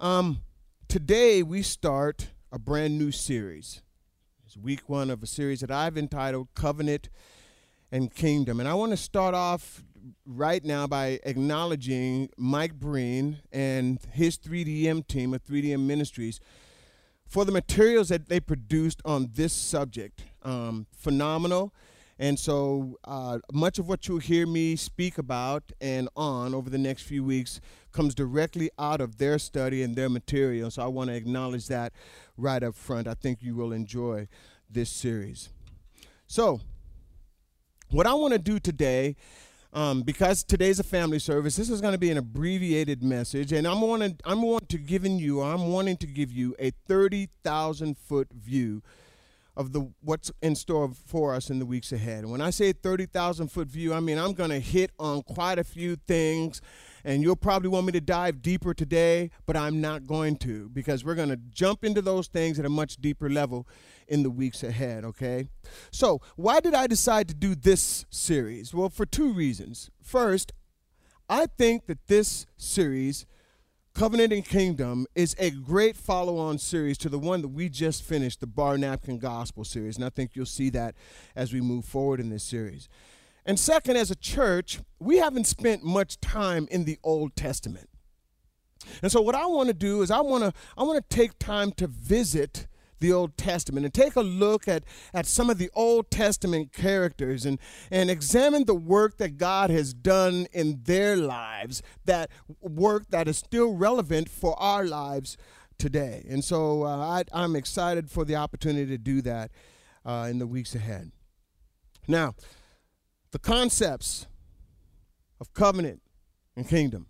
Um, today we start a brand new series. It's week one of a series that I've entitled Covenant and Kingdom. And I want to start off right now by acknowledging Mike Breen and his 3DM team of 3DM Ministries for the materials that they produced on this subject. Um, phenomenal. And so, uh, much of what you'll hear me speak about and on over the next few weeks comes directly out of their study and their material. So, I want to acknowledge that right up front. I think you will enjoy this series. So, what I want to do today, um, because today's a family service, this is going to be an abbreviated message, and I'm wanting, I'm wanting to giving you, I'm wanting to give you a thirty thousand foot view of the what's in store for us in the weeks ahead. And when I say 30,000 foot view, I mean I'm going to hit on quite a few things and you'll probably want me to dive deeper today, but I'm not going to because we're going to jump into those things at a much deeper level in the weeks ahead, okay? So, why did I decide to do this series? Well, for two reasons. First, I think that this series Covenant and Kingdom is a great follow on series to the one that we just finished, the Bar Napkin Gospel series. And I think you'll see that as we move forward in this series. And second, as a church, we haven't spent much time in the Old Testament. And so what I want to do is I want to I want to take time to visit the Old Testament and take a look at, at some of the Old Testament characters and, and examine the work that God has done in their lives, that work that is still relevant for our lives today. And so uh, I, am excited for the opportunity to do that uh, in the weeks ahead. Now, the concepts of covenant and kingdom.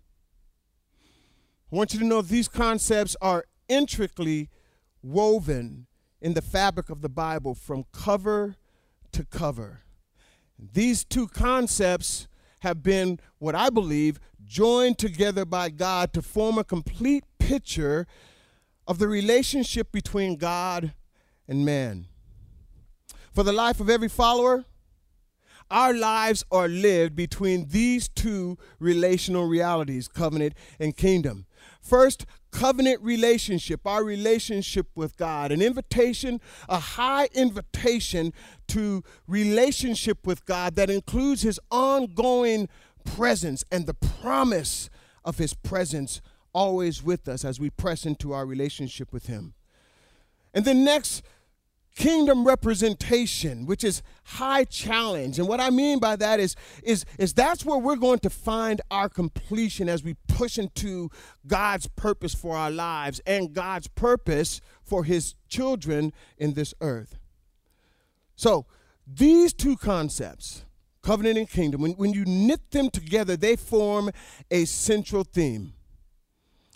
I want you to know these concepts are intricately woven in the fabric of the Bible from cover to cover. These two concepts have been, what I believe, joined together by God to form a complete picture of the relationship between God and man. For the life of every follower, our lives are lived between these two relational realities, covenant and kingdom. First, covenant relationship, our relationship with God, an invitation, a high invitation to relationship with God that includes His ongoing presence and the promise of His presence always with us as we press into our relationship with Him. And then next, kingdom representation which is high challenge. And what i mean by that is is is that's where we're going to find our completion as we push into god's purpose for our lives and god's purpose for his children in this earth. So these two concepts covenant and kingdom when, when you knit them together they form a central theme.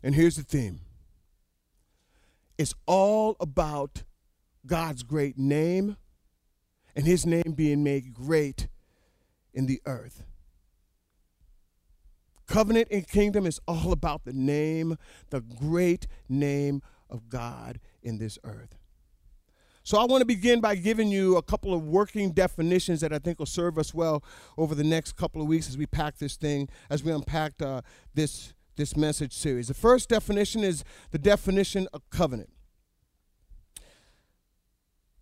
And here's the theme. It's all about God's great name and his name being made great in the earth. Covenant and kingdom is all about the name, the great name of God in this earth. So I want to begin by giving you a couple of working definitions that I think will serve us well over the next couple of weeks as we pack this thing, as we unpack uh, this this message series. The first definition is the definition of covenant.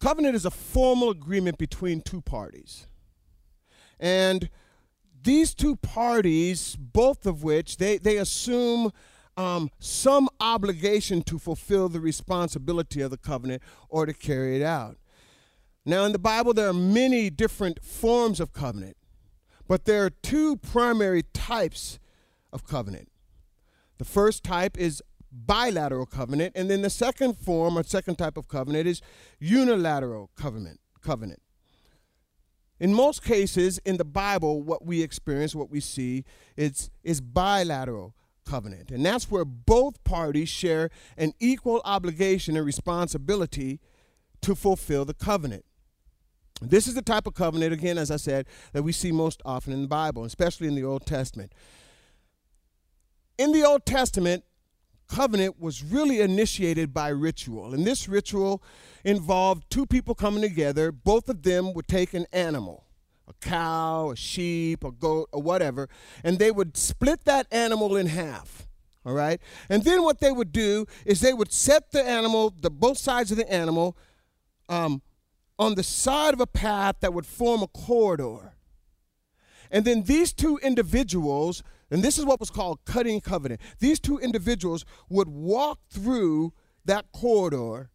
Covenant is a formal agreement between two parties. And these two parties, both of which they, they assume um, some obligation to fulfill the responsibility of the covenant or to carry it out. Now, in the Bible, there are many different forms of covenant, but there are two primary types of covenant. The first type is bilateral covenant, and then the second form or second type of covenant is unilateral covenant. Covenant. In most cases in the Bible, what we experience, what we see, is, is bilateral covenant. And that's where both parties share an equal obligation and responsibility to fulfill the covenant. This is the type of covenant, again, as I said, that we see most often in the Bible, especially in the Old Testament. In the Old Testament, covenant was really initiated by ritual. And this ritual involved two people coming together. Both of them would take an animal a cow, a sheep, a goat, or whatever and they would split that animal in half. All right? And then what they would do is they would set the animal, the both sides of the animal, um, on the side of a path that would form a corridor. And then these two individuals, and this is what was called cutting covenant, these two individuals would walk through that corridor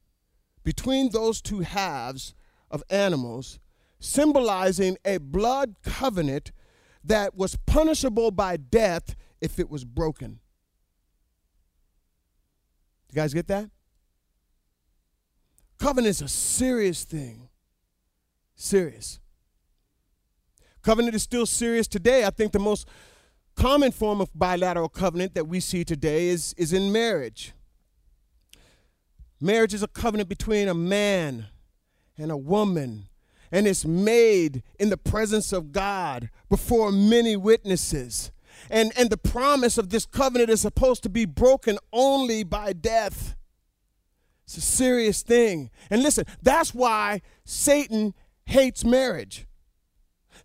between those two halves of animals, symbolizing a blood covenant that was punishable by death if it was broken. You guys get that? Covenant is a serious thing. Serious. Covenant is still serious today. I think the most common form of bilateral covenant that we see today is, is in marriage. Marriage is a covenant between a man and a woman, and it's made in the presence of God before many witnesses. And, and the promise of this covenant is supposed to be broken only by death. It's a serious thing. And listen, that's why Satan hates marriage.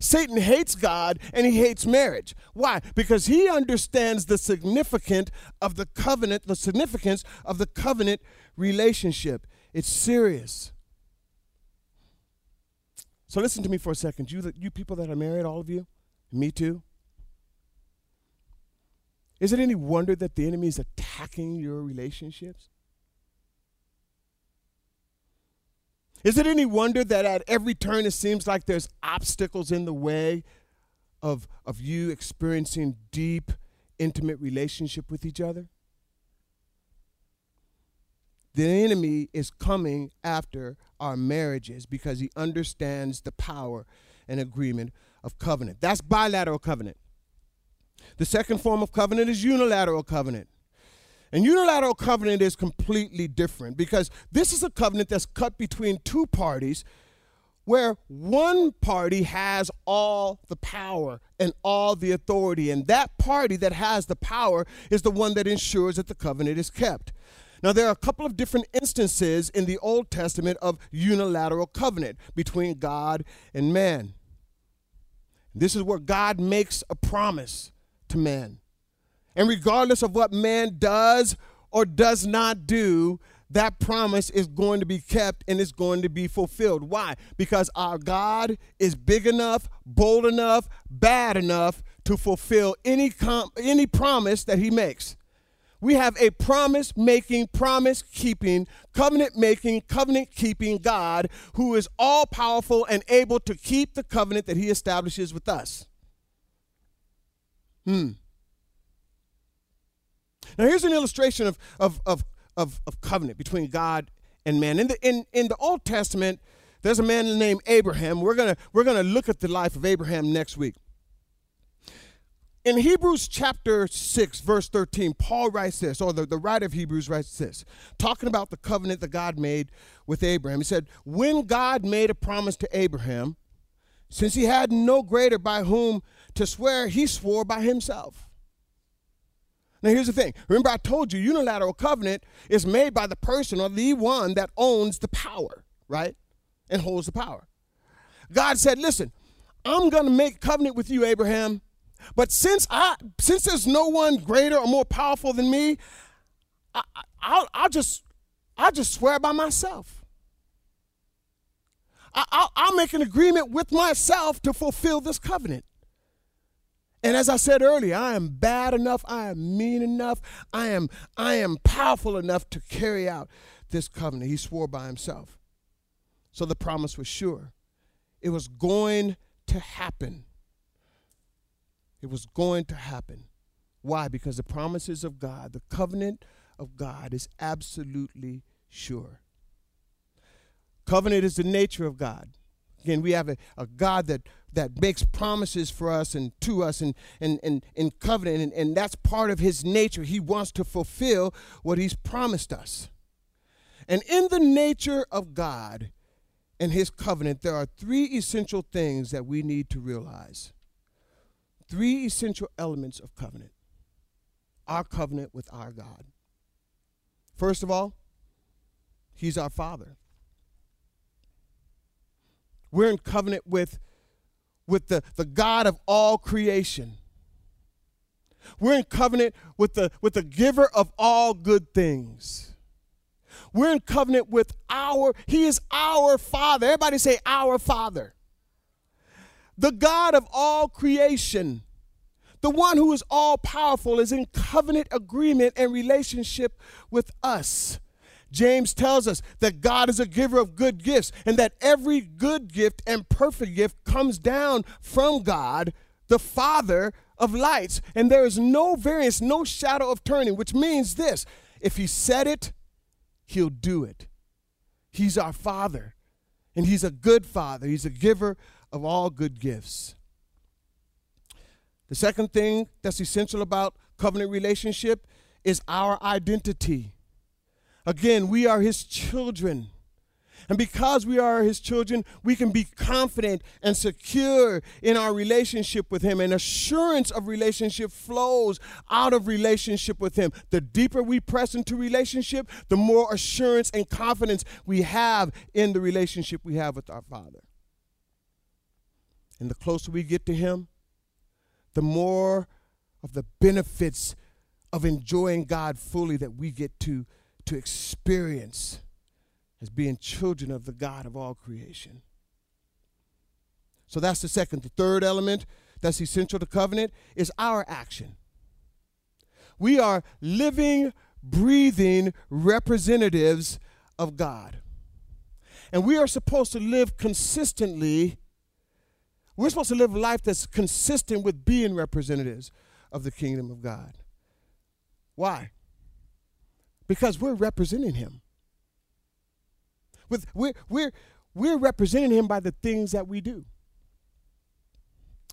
Satan hates God and he hates marriage. Why? Because he understands the significance of the covenant, the significance of the covenant relationship. It's serious. So listen to me for a second. You, you people that are married, all of you, me too. Is it any wonder that the enemy is attacking your relationships? Is it any wonder that at every turn it seems like there's obstacles in the way of, of you experiencing deep, intimate relationship with each other? The enemy is coming after our marriages because he understands the power and agreement of covenant. That's bilateral covenant. The second form of covenant is unilateral covenant. And unilateral covenant is completely different because this is a covenant that's cut between two parties where one party has all the power and all the authority. And that party that has the power is the one that ensures that the covenant is kept. Now, there are a couple of different instances in the Old Testament of unilateral covenant between God and man. This is where God makes a promise to man. And regardless of what man does or does not do, that promise is going to be kept and it's going to be fulfilled. Why? Because our God is big enough, bold enough, bad enough to fulfill any com- any promise that he makes. We have a promise making, promise keeping, covenant making, covenant keeping God who is all powerful and able to keep the covenant that he establishes with us. Hmm. Now, here's an illustration of, of, of, of, of covenant between God and man. In the, in, in the Old Testament, there's a man named Abraham. We're going we're gonna look at the life of Abraham next week. In Hebrews chapter 6, verse 13, Paul writes this, or the, the writer of Hebrews writes this, talking about the covenant that God made with Abraham. He said, When God made a promise to Abraham, since he had no greater by whom to swear, he swore by himself. Now, here's the thing. Remember, I told you unilateral covenant is made by the person or the one that owns the power, right? And holds the power. God said, Listen, I'm going to make covenant with you, Abraham. But since I, since there's no one greater or more powerful than me, I, will I'll just, I'll just swear by myself. I, I'll, I'll make an agreement with myself to fulfill this covenant. And as I said earlier, I am bad enough, I am mean enough, I am I am powerful enough to carry out this covenant. He swore by himself. So the promise was sure. It was going to happen. It was going to happen. Why? Because the promises of God, the covenant of God is absolutely sure. Covenant is the nature of God. Again, we have a, a God that that makes promises for us and to us and and and in covenant and, and that's part of his nature. He wants to fulfill what he's promised us. And in the nature of god and his covenant there are three essential things that we need to realize. Three essential elements of covenant. Our covenant with our god. First of all he's our father. We're in covenant with with the, the God of all creation. We're in covenant with the, with the giver of all good things. We're in covenant with our, He is our Father. Everybody say, Our Father. The God of all creation, the one who is all powerful, is in covenant agreement and relationship with us. James tells us that God is a giver of good gifts and that every good gift and perfect gift comes down from God, the Father of lights. And there is no variance, no shadow of turning, which means this if He said it, He'll do it. He's our Father, and He's a good Father. He's a giver of all good gifts. The second thing that's essential about covenant relationship is our identity. Again, we are his children. And because we are his children, we can be confident and secure in our relationship with him. And assurance of relationship flows out of relationship with him. The deeper we press into relationship, the more assurance and confidence we have in the relationship we have with our Father. And the closer we get to him, the more of the benefits of enjoying God fully that we get to to experience as being children of the God of all creation. So that's the second. The third element that's essential to covenant is our action. We are living, breathing representatives of God. And we are supposed to live consistently. We're supposed to live a life that's consistent with being representatives of the kingdom of God. Why? Because we're representing him. With, we're, we're, we're representing him by the things that we do.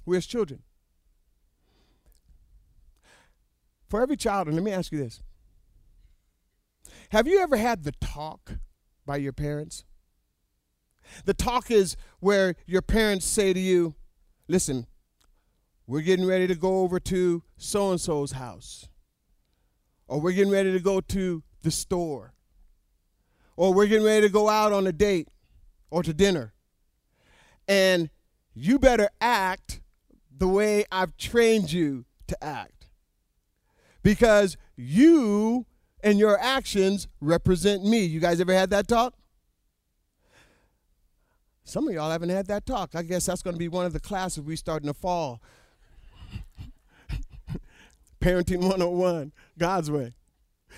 We're his children. For every child, and let me ask you this Have you ever had the talk by your parents? The talk is where your parents say to you, Listen, we're getting ready to go over to so and so's house or we're getting ready to go to the store, or we're getting ready to go out on a date or to dinner. And you better act the way I've trained you to act. Because you and your actions represent me. You guys ever had that talk? Some of y'all haven't had that talk. I guess that's going to be one of the classes we start in the fall. Parenting 101, God's way.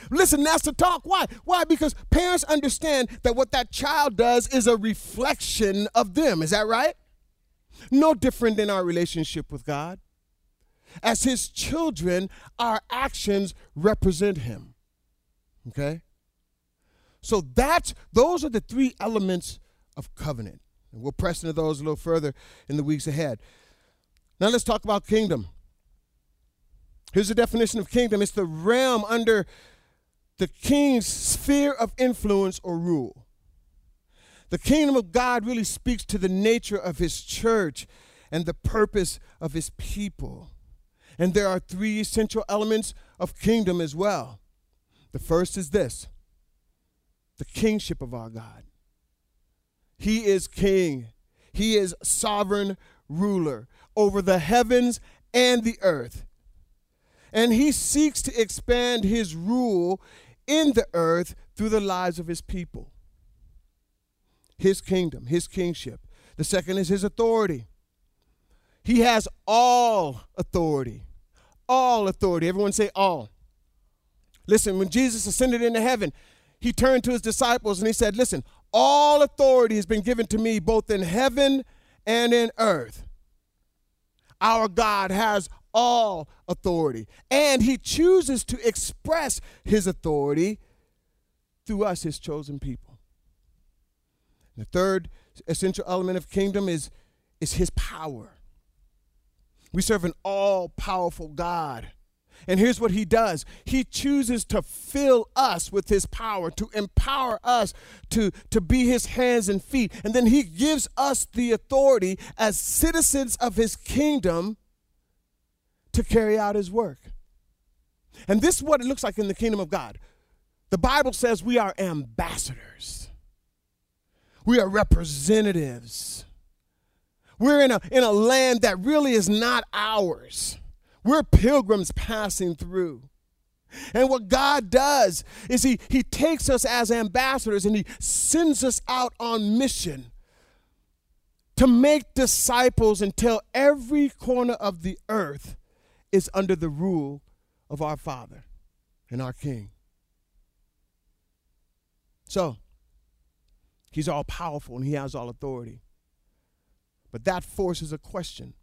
Listen, that's the talk. Why? Why? Because parents understand that what that child does is a reflection of them. Is that right? No different than our relationship with God. As his children, our actions represent him. Okay? So that's those are the three elements of covenant. And we'll press into those a little further in the weeks ahead. Now let's talk about kingdom. Here's the definition of kingdom it's the realm under the king's sphere of influence or rule. The kingdom of God really speaks to the nature of his church and the purpose of his people. And there are three essential elements of kingdom as well. The first is this the kingship of our God. He is king, he is sovereign ruler over the heavens and the earth and he seeks to expand his rule in the earth through the lives of his people. His kingdom, his kingship. The second is his authority. He has all authority. All authority. Everyone say all. Listen, when Jesus ascended into heaven, he turned to his disciples and he said, Listen, all authority has been given to me both in heaven and in earth. Our God has all authority. And he chooses to express his authority through us, his chosen people. The third essential element of kingdom is, is his power. We serve an all powerful God. And here's what he does he chooses to fill us with his power, to empower us to, to be his hands and feet. And then he gives us the authority as citizens of his kingdom to carry out his work. And this is what it looks like in the kingdom of God. The Bible says we are ambassadors. We are representatives. We're in a, in a land that really is not ours. We're pilgrims passing through. And what God does is he, he takes us as ambassadors and He sends us out on mission to make disciples until every corner of the earth is under the rule of our Father and our King. So, He's all powerful and He has all authority. But that forces a question.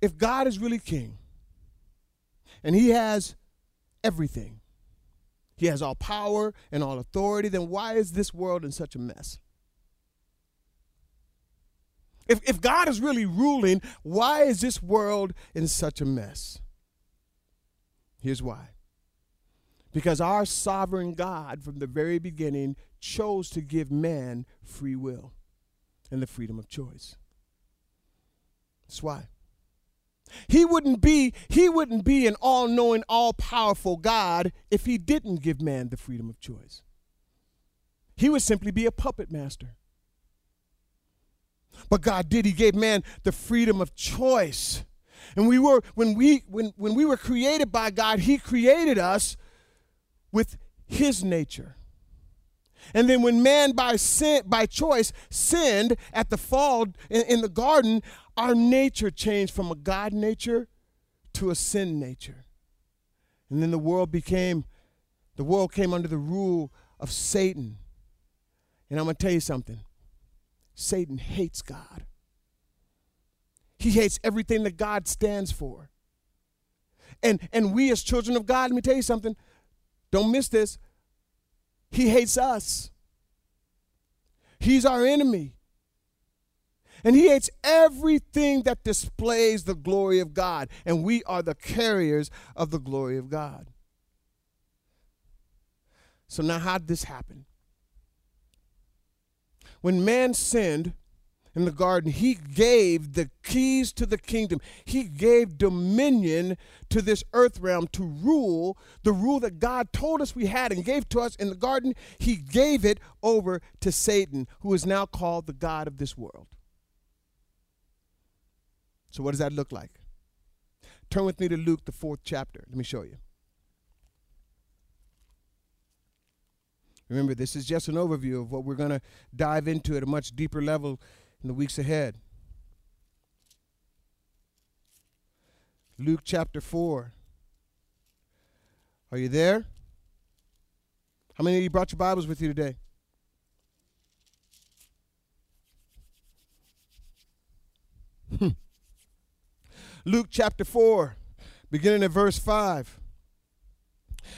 If God is really king and he has everything, he has all power and all authority, then why is this world in such a mess? If, if God is really ruling, why is this world in such a mess? Here's why. Because our sovereign God, from the very beginning, chose to give man free will and the freedom of choice. That's why. He wouldn't be he wouldn't be an all-knowing, all-powerful God if he didn't give man the freedom of choice. He would simply be a puppet master. But God did. He gave man the freedom of choice. And we were when we when when we were created by God, he created us with his nature. And then when man by sin by choice sinned at the fall in, in the garden, our nature changed from a God nature to a sin nature. And then the world became, the world came under the rule of Satan. And I'm going to tell you something Satan hates God, he hates everything that God stands for. And, and we, as children of God, let me tell you something, don't miss this. He hates us, He's our enemy. And he hates everything that displays the glory of God. And we are the carriers of the glory of God. So now, how did this happen? When man sinned in the garden, he gave the keys to the kingdom. He gave dominion to this earth realm to rule the rule that God told us we had and gave to us in the garden. He gave it over to Satan, who is now called the God of this world. So, what does that look like? Turn with me to Luke, the fourth chapter. Let me show you. Remember, this is just an overview of what we're going to dive into at a much deeper level in the weeks ahead. Luke chapter 4. Are you there? How many of you brought your Bibles with you today? Hmm. Luke chapter 4, beginning at verse 5.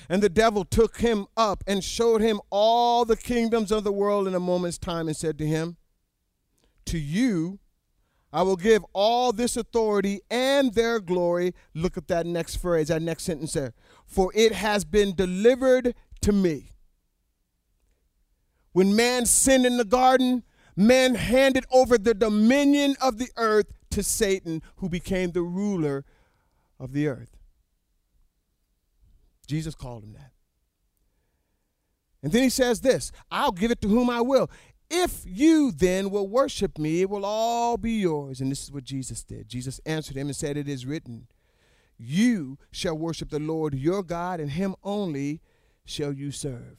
And the devil took him up and showed him all the kingdoms of the world in a moment's time and said to him, To you I will give all this authority and their glory. Look at that next phrase, that next sentence there. For it has been delivered to me. When man sinned in the garden, man handed over the dominion of the earth to Satan, who became the ruler of the earth. Jesus called him that. And then he says this I'll give it to whom I will. If you then will worship me, it will all be yours. And this is what Jesus did. Jesus answered him and said, It is written, You shall worship the Lord your God, and him only shall you serve.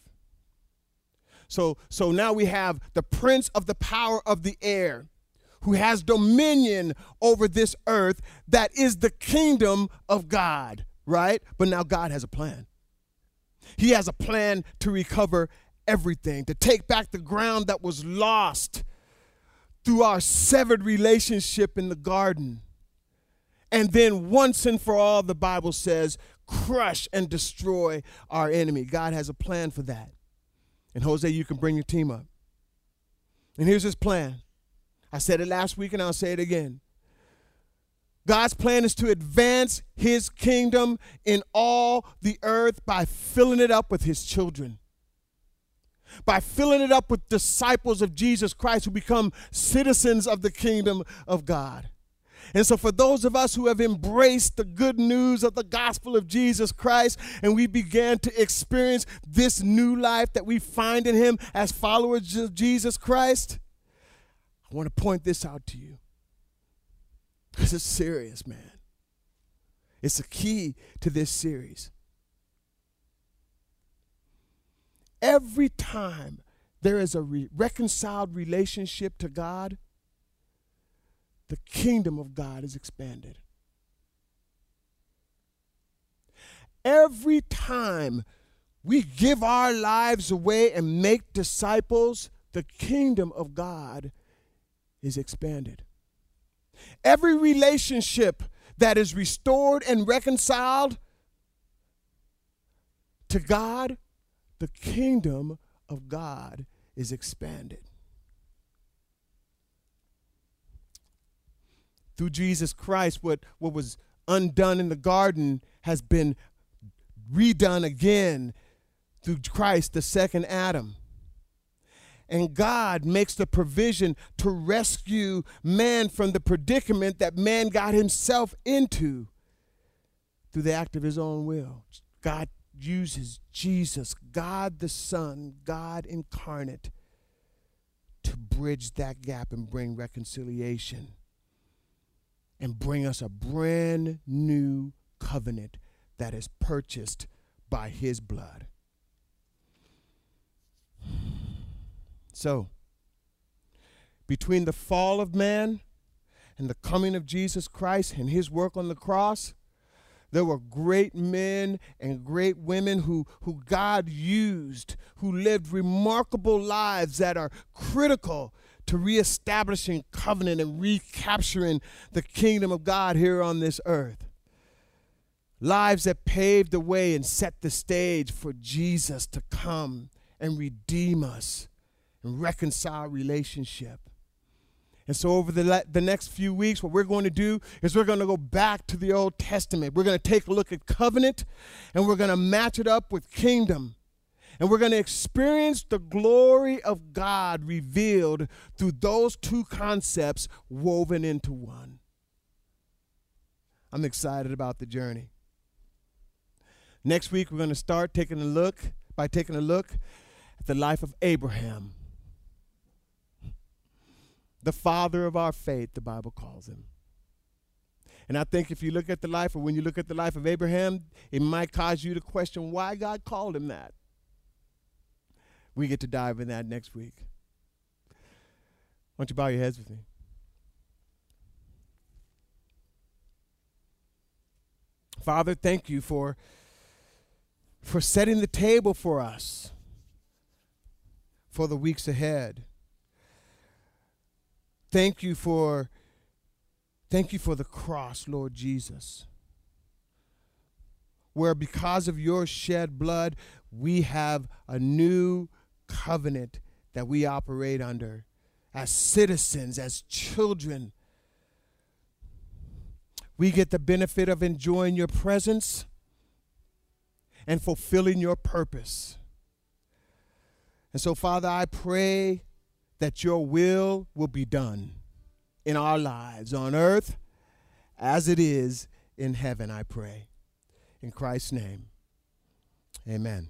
So, so now we have the prince of the power of the air who has dominion over this earth that is the kingdom of God, right? But now God has a plan. He has a plan to recover everything, to take back the ground that was lost through our severed relationship in the garden. And then once and for all, the Bible says, crush and destroy our enemy. God has a plan for that. And Jose, you can bring your team up. And here's his plan I said it last week and I'll say it again. God's plan is to advance his kingdom in all the earth by filling it up with his children. By filling it up with disciples of Jesus Christ who become citizens of the kingdom of God. And so, for those of us who have embraced the good news of the gospel of Jesus Christ and we began to experience this new life that we find in Him as followers of Jesus Christ, I want to point this out to you. Because it's serious, man. It's the key to this series. Every time there is a re- reconciled relationship to God, the kingdom of God is expanded. Every time we give our lives away and make disciples, the kingdom of God is expanded. Every relationship that is restored and reconciled to God, the kingdom of God is expanded. Through Jesus Christ, what, what was undone in the garden has been redone again through Christ, the second Adam. And God makes the provision to rescue man from the predicament that man got himself into through the act of his own will. God uses Jesus, God the Son, God incarnate, to bridge that gap and bring reconciliation and bring us a brand new covenant that is purchased by his blood. So, between the fall of man and the coming of Jesus Christ and his work on the cross, there were great men and great women who, who God used, who lived remarkable lives that are critical to reestablishing covenant and recapturing the kingdom of God here on this earth. Lives that paved the way and set the stage for Jesus to come and redeem us and reconcile relationship. And so, over the, the next few weeks, what we're going to do is we're going to go back to the Old Testament. We're going to take a look at covenant and we're going to match it up with kingdom. And we're going to experience the glory of God revealed through those two concepts woven into one. I'm excited about the journey. Next week, we're going to start taking a look by taking a look at the life of Abraham the father of our faith, the Bible calls him. And I think if you look at the life, or when you look at the life of Abraham, it might cause you to question why God called him that. We get to dive in that next week. Why don't you bow your heads with me? Father, thank you for, for setting the table for us for the weeks ahead. Thank you for thank you for the cross, Lord Jesus. Where because of your shed blood, we have a new covenant that we operate under as citizens, as children. We get the benefit of enjoying your presence and fulfilling your purpose. And so, Father, I pray that your will will be done in our lives on earth as it is in heaven, I pray. In Christ's name, amen.